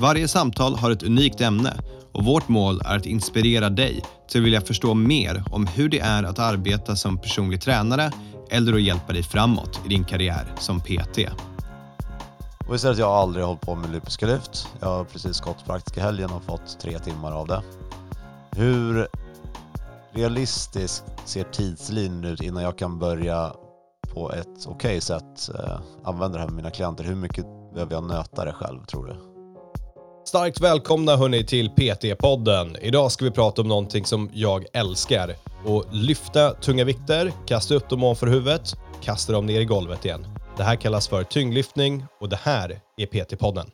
Varje samtal har ett unikt ämne och vårt mål är att inspirera dig till att vilja förstå mer om hur det är att arbeta som personlig tränare eller att hjälpa dig framåt i din karriär som PT. Och att jag har aldrig hållit på med olympiska lyft. Jag har precis gått praktiska helgen och fått tre timmar av det. Hur realistiskt ser tidslinjen ut innan jag kan börja på ett okej okay sätt eh, använda det här med mina klienter? Hur mycket behöver jag nöta det själv tror du? Starkt välkomna hörni till PT-podden. Idag ska vi prata om någonting som jag älskar. Att lyfta tunga vikter, kasta upp dem ovanför huvudet, kasta dem ner i golvet igen. Det här kallas för tyngdlyftning och det här är PT-podden.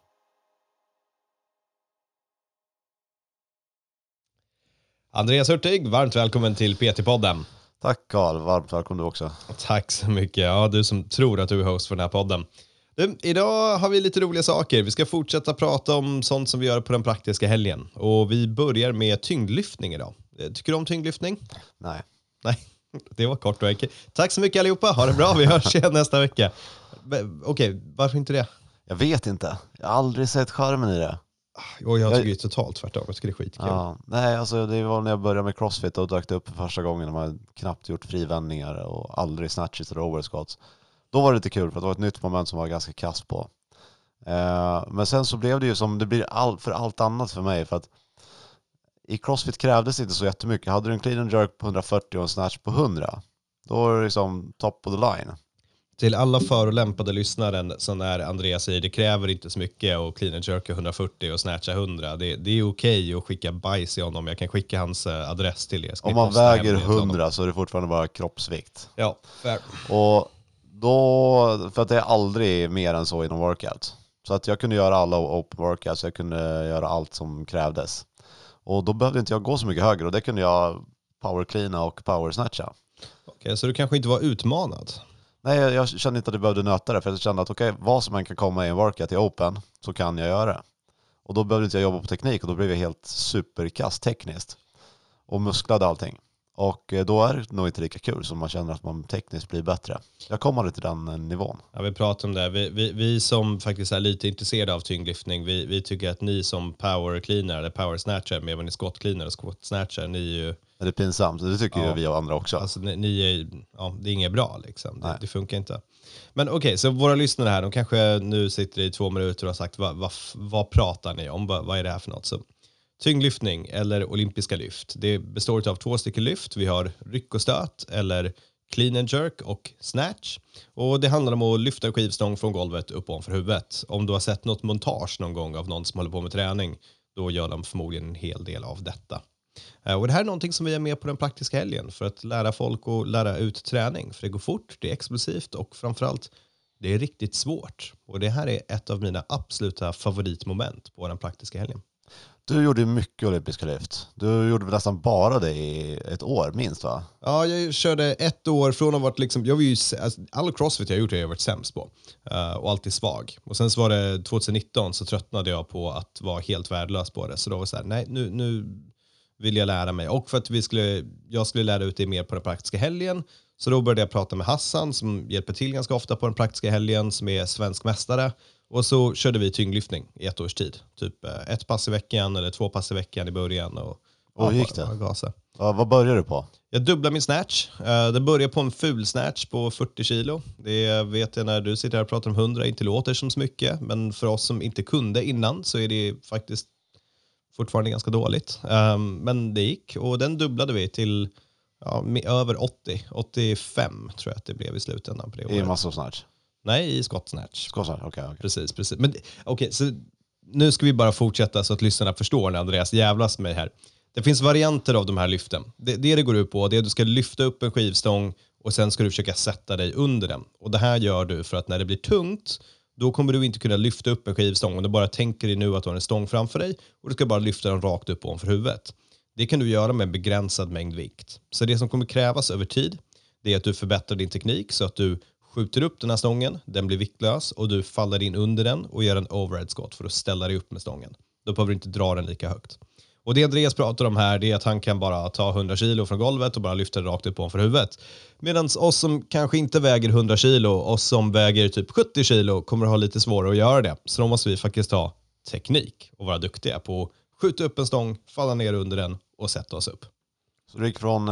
Andreas Hurtig, varmt välkommen till PT-podden. Tack Karl, varmt välkommen du också. Tack så mycket. Ja, du som tror att du är host för den här podden. Du, idag har vi lite roliga saker. Vi ska fortsätta prata om sånt som vi gör på den praktiska helgen. Och vi börjar med tyngdlyftning idag. Eh, tycker du om tyngdlyftning? Nej. Nej, det var kort och enkelt. Tack så mycket allihopa. Ha det bra. Vi hörs igen nästa vecka. Okej, varför inte det? Jag vet inte. Jag har aldrig sett skärmen i det. Och jag tycker jag... totalt tvärtom. Jag tycker det är skitkul. Ja, nej, alltså det var när jag började med crossfit och dök det upp för första gången. när Man knappt gjort frivändningar och aldrig snatches eller oversquats. Då var det lite kul för det var ett nytt moment som var ganska kass på. Eh, men sen så blev det ju som det blir all, för allt annat för mig. För att i crossfit krävdes det inte så jättemycket. Hade du en clean and jerk på 140 och en snatch på 100, då var det liksom top of the line. Till alla förolämpade lyssnaren så när Andreas säger det kräver inte så mycket och clean and jerka 140 och snatcha 100. Det, det är okej okay att skicka bajs i honom. Jag kan skicka hans eh, adress till er. Om man väger 100 så är det fortfarande bara kroppsvikt. Ja, fair. Och då, för att det är aldrig mer än så inom workout. Så att jag kunde göra alla open workouts, jag kunde göra allt som krävdes. Och då behövde inte jag gå så mycket högre och det kunde jag power cleana och power snatcha. Okej, okay, så du kanske inte var utmanad? Nej, jag, jag kände inte att jag behövde nöta det för jag kände att okej, okay, vad som än kan komma i en workout i open så kan jag göra det. Och då behövde inte jag jobba på teknik och då blev jag helt superkast tekniskt. Och musklade allting. Och eh, då är det nog inte lika kul som man känner att man tekniskt blir bättre. Jag kommer till den eh, nivån. Ja, vi pratar om det. Vi, vi, vi som faktiskt är lite intresserade av tyngdlyftning, vi, vi tycker att ni som power cleaner eller power snatcher, men även ni squat cleaner och squat snatcher, ni är ju... Det är pinsamt, det tycker ja. ju vi och andra också. Alltså, ni, ni är, ja, det är inget bra liksom, det, det, funkar inte. Men okej, okay, så våra lyssnare här, de kanske nu sitter i två minuter och har sagt vad, vad, vad pratar ni om, vad, vad är det här för något? Så Tyngdlyftning eller olympiska lyft. Det består av två stycken lyft. Vi har ryck och stöt eller clean and jerk och snatch. Och Det handlar om att lyfta en skivstång från golvet upp ovanför huvudet. Om du har sett något montage någon gång av någon som håller på med träning, då gör de förmodligen en hel del av detta. Eh, och Det här är någonting som vi är med på den praktiska helgen för att lära folk att lära ut träning. För det går fort, det är explosivt och framförallt det är riktigt svårt. Och Det här är ett av mina absoluta favoritmoment på den praktiska helgen. Du gjorde mycket olympiska lyft. Du gjorde nästan bara det i ett år minst va? Ja, jag körde ett år från att ha varit liksom, jag var ju, alltså, all crossfit jag har gjort har jag varit sämst på. Uh, och alltid svag. Och sen så var det 2019 så tröttnade jag på att vara helt värdelös på det. Så då var det så här, nej nu, nu vill jag lära mig. Och för att vi skulle, jag skulle lära ut det mer på den praktiska helgen. Så då började jag prata med Hassan som hjälper till ganska ofta på den praktiska helgen som är svensk mästare. Och så körde vi tyngdlyftning i ett års tid. Typ eh, ett pass i veckan eller två pass i veckan i början. Och, och hur gick det? Ja, vad började du på? Jag dubblade min snatch. Uh, det började på en ful snatch på 40 kilo. Det vet jag när du sitter här och pratar om 100 inte låter som så mycket. Men för oss som inte kunde innan så är det faktiskt fortfarande ganska dåligt. Um, men det gick och den dubblade vi till ja, över 80. 85 tror jag att det blev i slutändan på det året. I massor snatch? Nej, i Scott Snatch. Okej. Okay, okay. Precis, precis. Men okej, så nu ska vi bara fortsätta så att lyssnarna förstår när Andreas jävlas med mig här. Det finns varianter av de här lyften. Det, det det går ut på det är att du ska lyfta upp en skivstång och sen ska du försöka sätta dig under den. Och det här gör du för att när det blir tungt då kommer du inte kunna lyfta upp en skivstång. Om du bara tänker dig nu att du har en stång framför dig och du ska bara lyfta den rakt upp ovanför huvudet. Det kan du göra med en begränsad mängd vikt. Så det som kommer krävas över tid, det är att du förbättrar din teknik så att du skjuter upp den här stången, den blir viktlös och du faller in under den och gör en overhead squat för att ställa dig upp med stången. Då behöver du inte dra den lika högt. Och det Andreas pratar om här det är att han kan bara ta 100 kilo från golvet och bara lyfta det rakt upp på för huvudet. Medan oss som kanske inte väger 100 kilo, oss som väger typ 70 kilo kommer ha lite svårare att göra det. Så då måste vi faktiskt ha teknik och vara duktiga på att skjuta upp en stång, falla ner under den och sätta oss upp. Så du gick från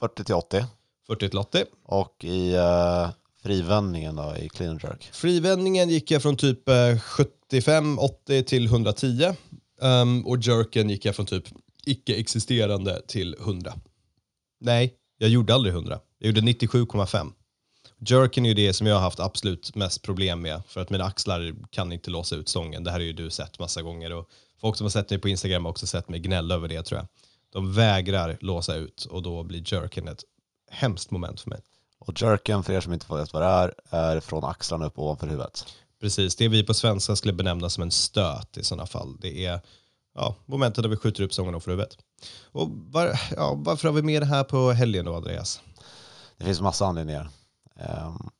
40 till 80? 40 till 80. Och i uh, frivändningen då, i clean jerk? Frivändningen gick jag från typ 75-80 till 110. Um, och jerken gick jag från typ icke-existerande till 100. Nej, jag gjorde aldrig 100. Jag gjorde 97,5. Jerken är ju det som jag har haft absolut mest problem med för att mina axlar kan inte låsa ut stången. Det här har ju du sett massa gånger och folk som har sett mig på Instagram har också sett mig gnälla över det tror jag. De vägrar låsa ut och då blir jerken ett hemskt moment för mig. Och jerken, för er som inte vet vad det är, är från axlarna upp ovanför huvudet. Precis, det vi på svenska skulle benämna som en stöt i sådana fall. Det är ja, momentet där vi skjuter upp stången ovanför huvudet. Och var, ja, varför har vi med det här på helgen då, Andreas? Det finns massa anledningar. Um,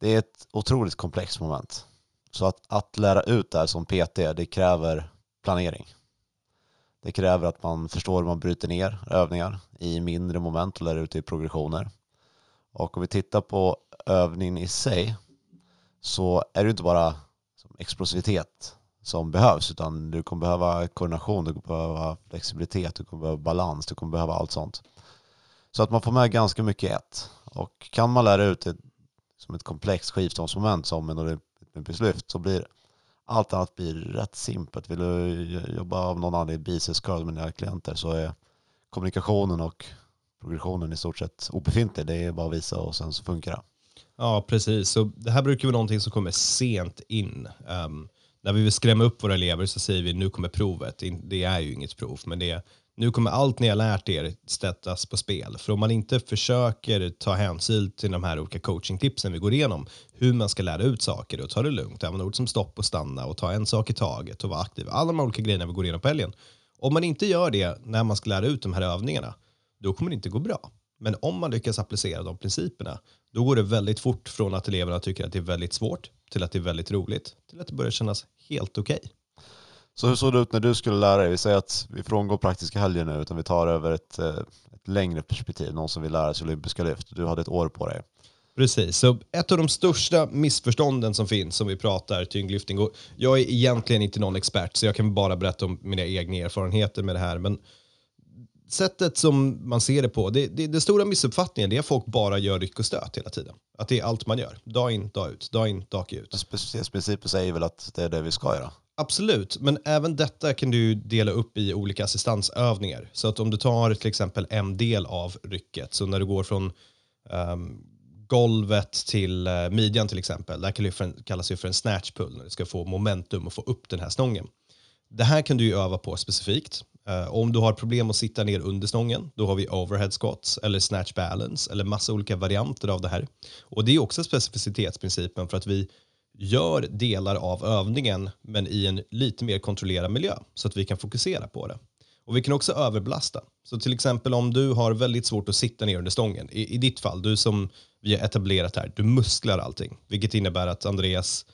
det är ett otroligt komplext moment. Så att, att lära ut det här som PT, det kräver planering. Det kräver att man förstår hur man bryter ner övningar i mindre moment och lär ut det i progressioner. Och om vi tittar på övningen i sig så är det inte bara explosivitet som behövs utan du kommer behöva koordination, du kommer behöva flexibilitet, du kommer behöva balans, du kommer behöva allt sånt. Så att man får med ganska mycket ett. Och kan man lära ut det som ett komplext skivstångsmoment som en olympisk lyft så blir allt annat blir rätt simpelt. Vill du jobba av någon anledning i biceps med dina klienter så är kommunikationen och progressionen i stort sett obefintlig. Det är bara att visa och sen så funkar det. Ja, precis. Så det här brukar vara någonting som kommer sent in. Um, när vi vill skrämma upp våra elever så säger vi nu kommer provet. Det är ju inget prov, men det är, nu kommer allt ni har lärt er sättas på spel. För om man inte försöker ta hänsyn till de här olika coachingtipsen vi går igenom, hur man ska lära ut saker och ta det lugnt, använda ord som stopp och stanna och ta en sak i taget och vara aktiv. Alla de här olika grejerna vi går igenom på helgen. Om man inte gör det när man ska lära ut de här övningarna, då kommer det inte gå bra. Men om man lyckas applicera de principerna, då går det väldigt fort från att eleverna tycker att det är väldigt svårt till att det är väldigt roligt, till att det börjar kännas helt okej. Okay. Så hur såg det ut när du skulle lära dig? Vi säger att vi frångår praktiska helger nu, utan vi tar över ett, eh, ett längre perspektiv, någon som vill lära sig olympiska lyft. Du hade ett år på dig. Precis, så ett av de största missförstånden som finns som vi pratar tyngdlyftning, och jag är egentligen inte någon expert så jag kan bara berätta om mina egna erfarenheter med det här, men sättet som man ser det på, det, det, det stora missuppfattningen är att folk bara gör ryck och stöt hela tiden. Att det är allt man gör, dag in, dag ut, dag in, dag ut. Principen säger väl att det är det vi ska göra? Absolut, men även detta kan du dela upp i olika assistansövningar. Så att om du tar till exempel en del av rycket, så när du går från um, golvet till uh, midjan till exempel, där kan det kallas för en snatch pull, när du ska få momentum och få upp den här stången. Det här kan du ju öva på specifikt. Uh, om du har problem att sitta ner under stången, då har vi overhead squats eller snatch balance eller massa olika varianter av det här. Och det är också specificitetsprincipen för att vi gör delar av övningen men i en lite mer kontrollerad miljö så att vi kan fokusera på det. Och vi kan också överbelasta. Så till exempel om du har väldigt svårt att sitta ner under stången, i, i ditt fall, du som vi har etablerat här, du musklar allting, vilket innebär att Andreas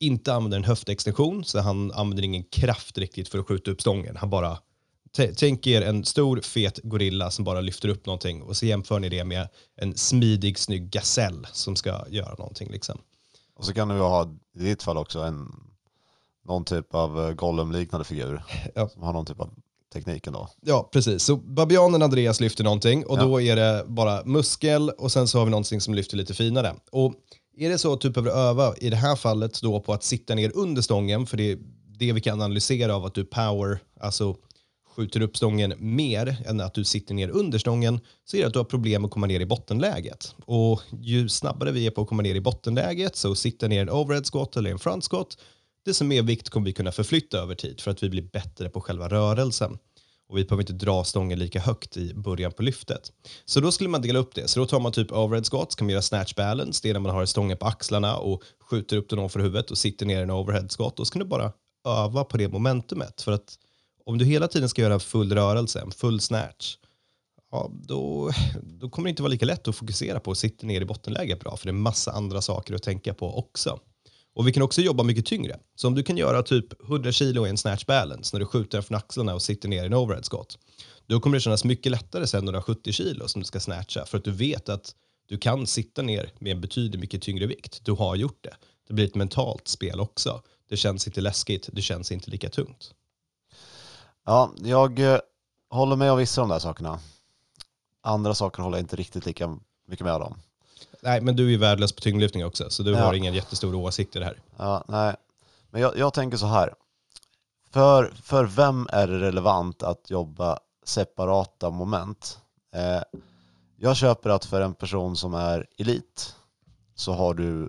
inte använder en höftextension, så han använder ingen kraft riktigt för att skjuta upp stången. Han bara Tänk er en stor fet gorilla som bara lyfter upp någonting och så jämför ni det med en smidig snygg gasell som ska göra någonting. Liksom. Och så kan du ha i ditt fall också en, någon typ av eh, Gollum-liknande figur ja. som har någon typ av teknik ändå. Ja, precis. Så babianen Andreas lyfter någonting och ja. då är det bara muskel och sen så har vi någonting som lyfter lite finare. Och är det så att du behöver öva i det här fallet då på att sitta ner under stången, för det är det vi kan analysera av att du power, alltså skjuter upp stången mer än att du sitter ner under stången så är det att du har problem att komma ner i bottenläget. Och ju snabbare vi är på att komma ner i bottenläget, så sitter ner i en overhead squat eller en front squat, desto mer vikt kommer vi kunna förflytta över tid för att vi blir bättre på själva rörelsen. Och vi behöver inte dra stången lika högt i början på lyftet. Så då skulle man dela upp det. Så då tar man typ overhead så kan man göra snatch balance, det är när man har stången på axlarna och skjuter upp den ovanför huvudet och sitter ner i en overhead squat. Då ska du bara öva på det momentumet. För att om du hela tiden ska göra en full rörelse, en full snatch, ja, då, då kommer det inte vara lika lätt att fokusera på att sitta ner i bottenläge bra, för det är massa andra saker att tänka på också. Och vi kan också jobba mycket tyngre. Så om du kan göra typ 100 kilo i en snatch balance när du skjuter från axlarna och sitter ner i en overhead skott, då kommer det kännas mycket lättare sen när du har 70 kilo som du ska snatcha, för att du vet att du kan sitta ner med en betydligt mycket tyngre vikt. Du har gjort det. Det blir ett mentalt spel också. Det känns inte läskigt, det känns inte lika tungt. Ja, jag eh, håller med om vissa av de där sakerna. Andra saker håller jag inte riktigt lika mycket med om. Nej, men du är värdelös på tyngdlyftning också, så du ja. har ingen jättestor åsikt i det här. Ja, nej. Men jag, jag tänker så här. För, för vem är det relevant att jobba separata moment? Eh, jag köper att för en person som är elit så har du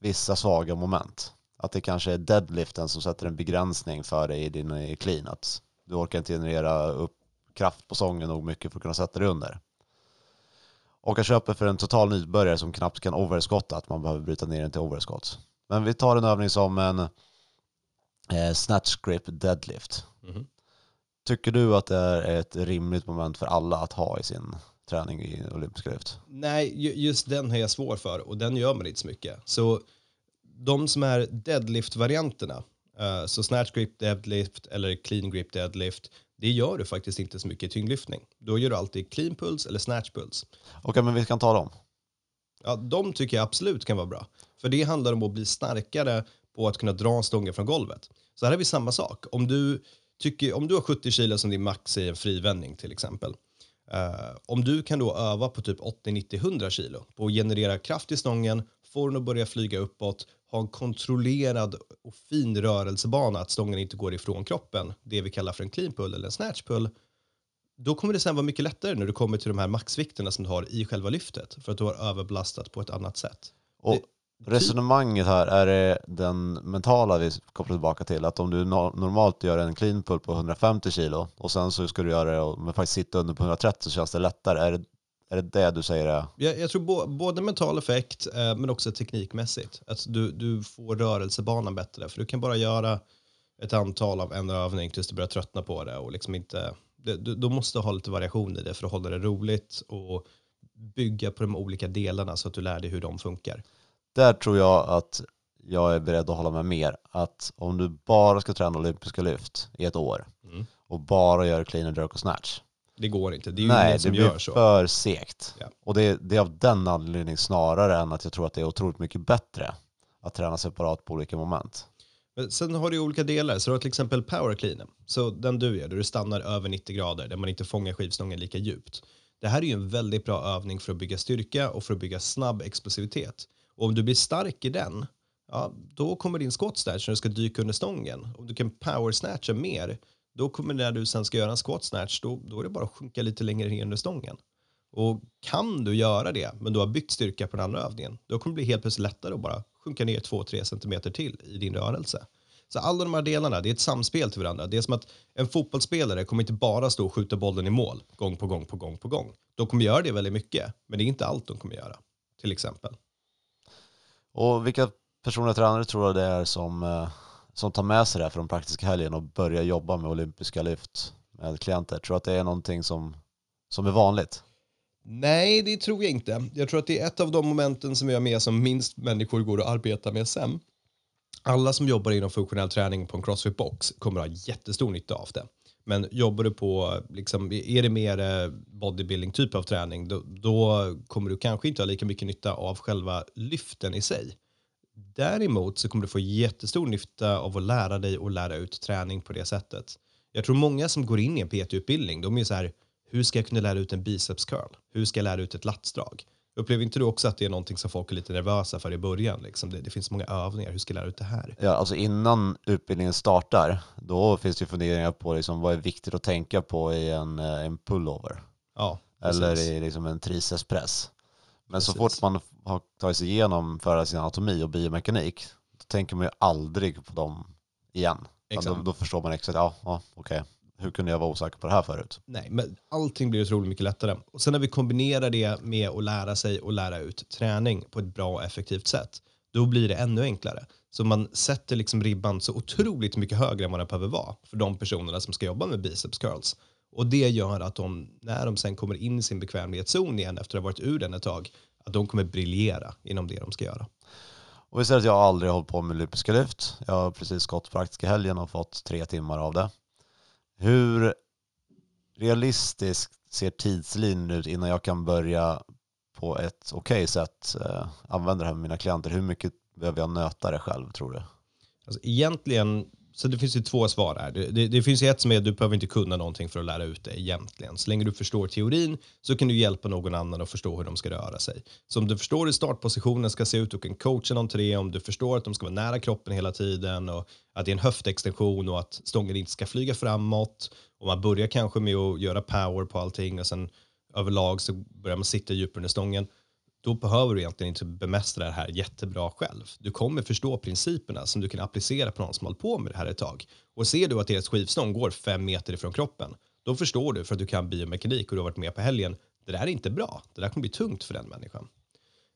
vissa svaga moment. Att det kanske är deadliften som sätter en begränsning för dig i din clean. Du orkar inte generera upp kraft på sången nog mycket för att kunna sätta dig under. Och jag köper för en total nybörjare som knappt kan overskotta att man behöver bryta ner den till overskott. Men vi tar en övning som en eh, snatch grip deadlift. Mm. Tycker du att det är ett rimligt moment för alla att ha i sin träning i olympiska lyft? Nej, just den har jag svår för och den gör man inte så mycket. Så de som är deadlift-varianterna, uh, så snatch grip deadlift eller clean grip deadlift, det gör du faktiskt inte så mycket i tyngdlyftning. Då gör du alltid clean puls eller snatch puls. Okej, okay, men vi kan ta dem. Ja, de tycker jag absolut kan vara bra. För det handlar om att bli starkare på att kunna dra stången från golvet. Så här har vi samma sak. Om du, tycker, om du har 70 kilo som din max i en frivändning till exempel. Uh, om du kan då öva på typ 80, 90, 100 kilo på att generera kraft i stången, få den att börja flyga uppåt, ha en kontrollerad och fin rörelsebana, att stången inte går ifrån kroppen, det vi kallar för en clean pull eller en snatch pull, då kommer det sen vara mycket lättare när du kommer till de här maxvikterna som du har i själva lyftet, för att du har överbelastat på ett annat sätt. Och det, resonemanget här, är det den mentala vi kopplar tillbaka till? Att om du normalt gör en clean pull på 150 kilo och sen så ska du göra det men faktiskt sitta under på 130 så känns det lättare. Är det är det det du säger? Är? Jag, jag tror bo, både mental effekt eh, men också teknikmässigt. Att du, du får rörelsebanan bättre. För du kan bara göra ett antal av en övning tills du börjar tröttna på det. Och liksom inte, det, du, du måste ha lite variation i det för att hålla det roligt och bygga på de olika delarna så att du lär dig hur de funkar. Där tror jag att jag är beredd att hålla med mer. Att om du bara ska träna olympiska lyft i ett år mm. och bara gör clean and jerk och snatch det går inte. Det är ju Nej, ingen som gör så. Nej, det blir för segt. Ja. Och det, det är av den anledningen snarare än att jag tror att det är otroligt mycket bättre att träna separat på olika moment. Men sen har du olika delar. Så du har till exempel power clean. Så den du gör, där du stannar över 90 grader, där man inte fångar skivstången lika djupt. Det här är ju en väldigt bra övning för att bygga styrka och för att bygga snabb explosivitet. Och om du blir stark i den, ja, då kommer din squat snatch när du ska dyka under stången. Om du kan power snatcha mer, då kommer när du sen ska göra en squat snatch, då, då är det bara att sjunka lite längre ner under stången. Och kan du göra det, men du har byggt styrka på den andra övningen, då kommer det bli helt plötsligt lättare att bara sjunka ner 2-3 cm till i din rörelse. Så alla de här delarna, det är ett samspel till varandra. Det är som att en fotbollsspelare kommer inte bara stå och skjuta bollen i mål gång på gång på gång på gång. De kommer göra det väldigt mycket, men det är inte allt de kommer göra, till exempel. Och vilka personliga tränare tror du det är som eh, som tar med sig det här från praktiska helgen och börjar jobba med olympiska lyft med klienter? Tror du att det är någonting som, som är vanligt? Nej, det tror jag inte. Jag tror att det är ett av de momenten som jag är med som minst människor går att arbeta med sen. Alla som jobbar inom funktionell träning på en crossfit box kommer att ha jättestor nytta av det. Men jobbar du på, liksom, är det mer eh, bodybuilding typ av träning, då, då, kommer du kanske inte ha lika mycket nytta av själva lyften i sig. Däremot så kommer du få jättestor nytta av att lära dig och lära ut träning på det sättet. Jag tror många som går in i en PT-utbildning, de är så här, hur ska jag kunna lära ut en biceps curl? Hur ska jag lära ut ett latsdrag? Upplever inte du också att det är någonting som folk är lite nervösa för i början? Liksom det, det, finns många övningar, hur ska jag lära ut det här? Ja, alltså innan utbildningen startar, då finns det funderingar på liksom vad är viktigt att tänka på i en, eh, en pullover. Ja, Eller i liksom en tricepspress. Men Precis. så fort man har tagit sig igenom för sin anatomi och biomekanik, då tänker man ju aldrig på dem igen. Då, då, förstår man exakt, ja, ja okej, okay. hur kunde jag vara osäker på det här förut? Nej, men allting blir otroligt mycket lättare. Och sen när vi kombinerar det med att lära sig och lära ut träning på ett bra och effektivt sätt, då blir det ännu enklare. Så man sätter liksom ribban så otroligt mycket högre än vad den behöver vara för de personerna som ska jobba med biceps curls. Och det gör att de, när de sen kommer in i sin bekvämlighetszon igen efter att ha varit ur den ett tag, att de kommer briljera inom det de ska göra. Och vi säger att jag aldrig hållit på med olympiska lyft. Jag har precis gått praktiska helgen och fått tre timmar av det. Hur realistiskt ser tidslinjen ut innan jag kan börja på ett okej okay sätt eh, använda det här med mina klienter? Hur mycket behöver jag nöta det själv tror du? Alltså, egentligen så det finns ju två svar här. Det, det, det, finns ju ett som är att du behöver inte kunna någonting för att lära ut det egentligen. Så länge du förstår teorin så kan du hjälpa någon annan att förstå hur de ska röra sig. Så om du förstår hur startpositionen ska se ut, du kan coacha någon till det. Om du förstår att de ska vara nära kroppen hela tiden och att det är en höftextension och att stången inte ska flyga framåt. Och man börjar kanske med att göra power på allting och sen överlag så börjar man sitta djupare under stången då behöver du egentligen inte bemästra det här jättebra själv. Du kommer förstå principerna som du kan applicera på någon som hållit på med det här ett tag. Och ser du att deras skivstång går fem meter ifrån kroppen, då förstår du för att du kan biomekanik och du har varit med på helgen. Det där är inte bra. Det där kommer bli tungt för den människan.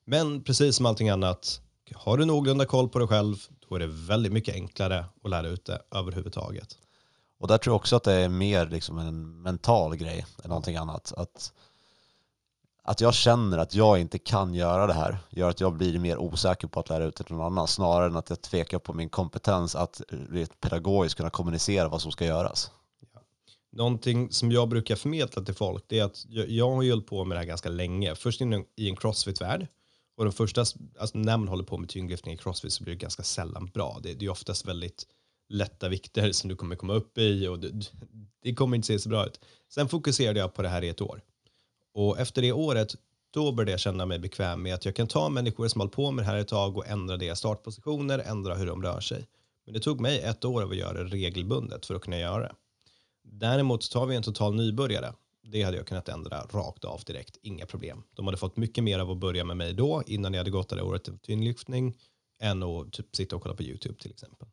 Men precis som allting annat, har du någorlunda koll på dig själv, då är det väldigt mycket enklare att lära ut det överhuvudtaget. Och där tror jag också att det är mer liksom en mental grej än någonting annat. Att att jag känner att jag inte kan göra det här gör att jag blir mer osäker på att lära ut det till någon annan snarare än att jag tvekar på min kompetens att rent pedagogiskt kunna kommunicera vad som ska göras. Ja. Någonting som jag brukar förmedla till folk det är att jag, jag har hållit på med det här ganska länge. Först in i en crossfit-värld och den första, alltså när man håller på med tyngdlyftning i crossfit så blir det ganska sällan bra. Det, det är oftast väldigt lätta vikter som du kommer komma upp i och det, det kommer inte se så bra ut. Sen fokuserade jag på det här i ett år och efter det året, då började jag känna mig bekväm med att jag kan ta människor som håller på med det här ett tag och ändra deras startpositioner, ändra hur de rör sig. Men det tog mig ett år att göra det regelbundet för att kunna göra det. Däremot tar vi en total nybörjare. Det hade jag kunnat ändra rakt av direkt, inga problem. De hade fått mycket mer av att börja med mig då, innan jag hade gått det året till tyngdlyftning, än att typ sitta och kolla på YouTube till exempel.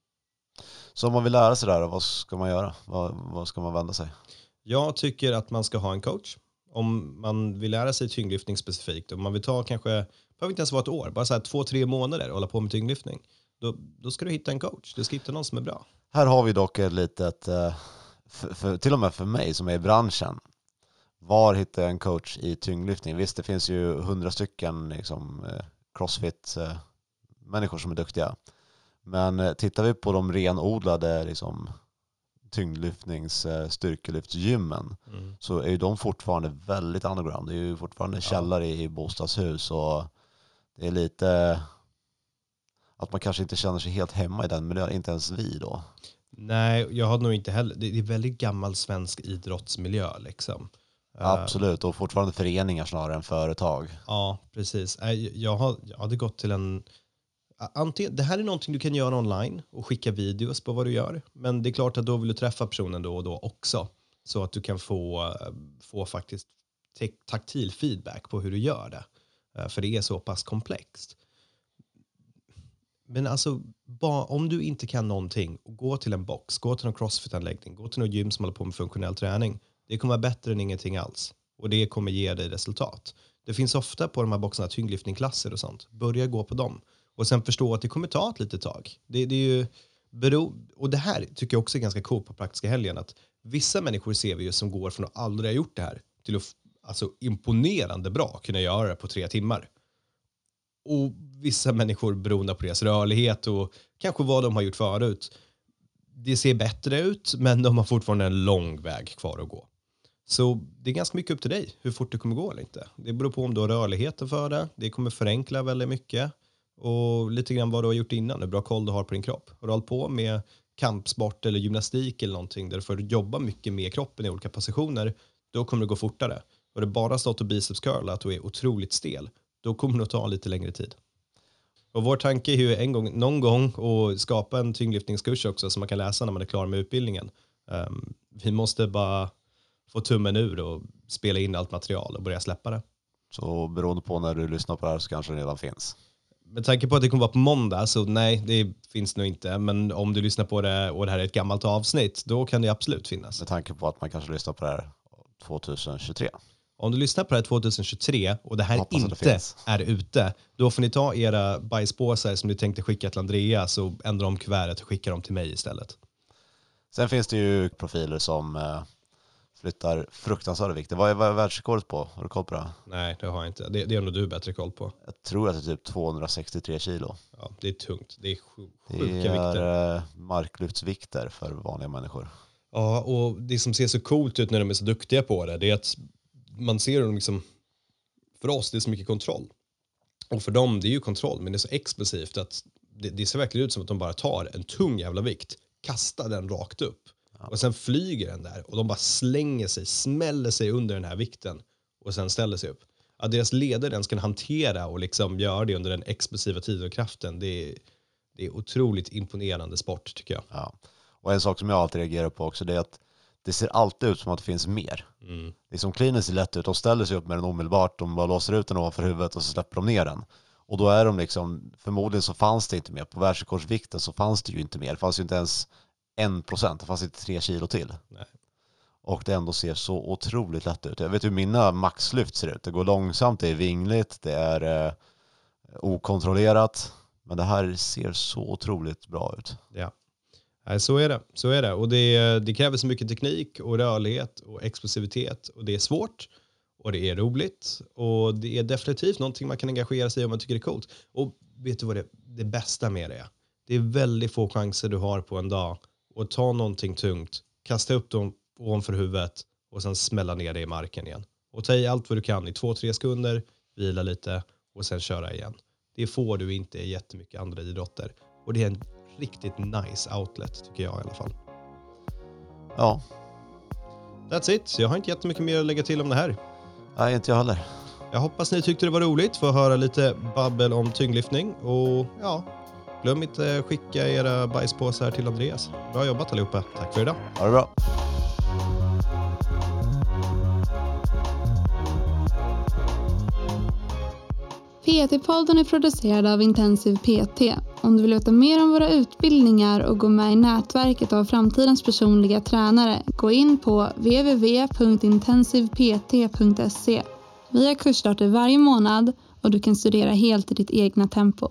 Så om man vill lära sig det här, vad ska man göra? Vad, vad ska man vända sig? Jag tycker att man ska ha en coach om man vill lära sig tyngdlyftning specifikt, om man vill ta kanske, det behöver inte ens vara ett år, bara så här två, tre månader och hålla på med tyngdlyftning, då, då ska du hitta en coach. Du ska hitta någon som är bra. Här har vi dock ett litet, eh, för, för, till och med för mig som är i branschen, var hittar jag en coach i tyngdlyftning? Visst, det finns ju hundra stycken liksom, eh, crossfit-människor eh, som är duktiga. Men tittar vi på de renodlade liksom, tyngdlyftnings eh, styrkelyftsgymmen mm. så är ju de fortfarande väldigt underground. Det är ju fortfarande ja. källare i bostadshus och det är lite att man kanske inte känner sig helt hemma i den miljön, inte ens vi då. Nej, jag har nog inte heller, det är väldigt gammal svensk idrottsmiljö liksom. Eh, Absolut, och fortfarande föreningar snarare än företag. Ja, precis. Jag, har, jag hade gått till en Antingen, det här är någonting du kan göra online och skicka videos på vad du gör. Men det är klart att då vill du träffa personen då och då också. Så att du kan få, eh, få faktiskt taktil feedback på hur du gör det. Eh, för det är så pass komplext. Men alltså, om du inte kan någonting, gå till en box, gå till en crossfit-anläggning, gå till något gym som håller på med funktionell träning. Det kommer vara bättre än ingenting alls. Och det kommer ge dig resultat. Det finns ofta på de här boxarna tyngdlyftningklasser och sånt. Börja gå på dem. Och sen förstå att det kommer ta ett litet tag. Det, det är ju bero, och det här tycker jag också är ganska coolt på praktiska helgen. Att vissa människor ser vi ju som går från att aldrig ha gjort det här till att alltså, imponerande bra kunna göra det på tre timmar. Och vissa människor beroende på deras rörlighet och kanske vad de har gjort förut. Det ser bättre ut men de har fortfarande en lång väg kvar att gå. Så det är ganska mycket upp till dig hur fort det kommer gå eller inte. Det beror på om du har rörligheten för det. Det kommer förenkla väldigt mycket och lite grann vad du har gjort innan, hur bra koll du har på din kropp. Har du hållit på med kampsport eller gymnastik eller någonting där du får jobba mycket med kroppen i olika positioner, då kommer det gå fortare. Har du bara stått och biceps curlat och är otroligt stel, då kommer det att ta lite längre tid. Och vår tanke är ju en gång, någon gång att skapa en tyngdlyftningskurs också som man kan läsa när man är klar med utbildningen. Um, vi måste bara få tummen ur och spela in allt material och börja släppa det. Så beroende på när du lyssnar på det här så kanske det redan finns? Med tanke på att det kommer vara på måndag så nej, det finns nog inte. Men om du lyssnar på det och det här är ett gammalt avsnitt, då kan det absolut finnas. Med tanke på att man kanske lyssnar på det här 2023. Om du lyssnar på det här 2023 och det här det inte finns. är ute, då får ni ta era bajspåsar som ni tänkte skicka till Andreas och ändra om kuvertet och skicka dem till mig istället. Sen finns det ju profiler som eh, flyttar fruktansvärda vikter. Vad är, är världsrekordet på? Har du koll på det? Nej, det har jag inte. Det, det har nog du bättre koll på. Jag tror att det är typ 263 kilo. Ja, det är tungt. Det är sju- Det sjuka vikter. är eh, marklyftsvikter för vanliga människor. Ja, och det som ser så coolt ut när de är så duktiga på det, det är att man ser dem liksom, för oss, det är så mycket kontroll. Och för dem, det är ju kontroll, men det är så explosivt att det, det ser verkligen ut som att de bara tar en tung jävla vikt, kastar den rakt upp och sen flyger den där och de bara slänger sig, smäller sig under den här vikten och sen ställer sig upp. Att deras ledare ens kan hantera och liksom göra det under den explosiva tiden och kraften, det är, det är otroligt imponerande sport tycker jag. Ja. Och en sak som jag alltid reagerar på också det är att det ser alltid ut som att det finns mer. Mm. Liksom cleanen ser lätt ut, de ställer sig upp med den omedelbart, de bara låser ut den ovanför huvudet och så släpper de ner den. Och då är de liksom, förmodligen så fanns det inte mer, på världsrekordsvikten så fanns det ju inte mer, det fanns ju inte ens en procent, det fanns inte tre kilo till. Nej. Och det ändå ser så otroligt lätt ut. Jag vet hur mina maxlyft ser ut, det går långsamt, det är vingligt, det är eh, okontrollerat. Men det här ser så otroligt bra ut. Ja. Nej, så är det. Så är det. Och det, det kräver så mycket teknik och rörlighet och explosivitet och det är svårt och det är roligt och det är definitivt någonting man kan engagera sig i om man tycker det är coolt. Och vet du vad det, det bästa med det är? Det är väldigt få chanser du har på en dag att ta någonting tungt, kasta upp dem ovanför huvudet och sen smälla ner det i marken igen. Och ta i allt vad du kan i två, tre sekunder, vila lite och sen köra igen. Det får du inte i jättemycket andra idrotter. Och det är en riktigt nice outlet tycker jag i alla fall. Ja, That's it. Jag har inte jättemycket mer att lägga till om det här. nej inte jag heller. Jag hoppas ni tyckte det var roligt för att höra lite babbel om tyngdlyftning och ja, glöm inte skicka era bajspåsar till Andreas. Bra jobbat allihopa. Tack för idag. Ha det bra. PT-podden är producerad av Intensiv PT. Om du vill veta mer om våra utbildningar och gå med i nätverket av framtidens personliga tränare, gå in på www.intensivpt.se. Vi har kursstarter varje månad och du kan studera helt i ditt egna tempo.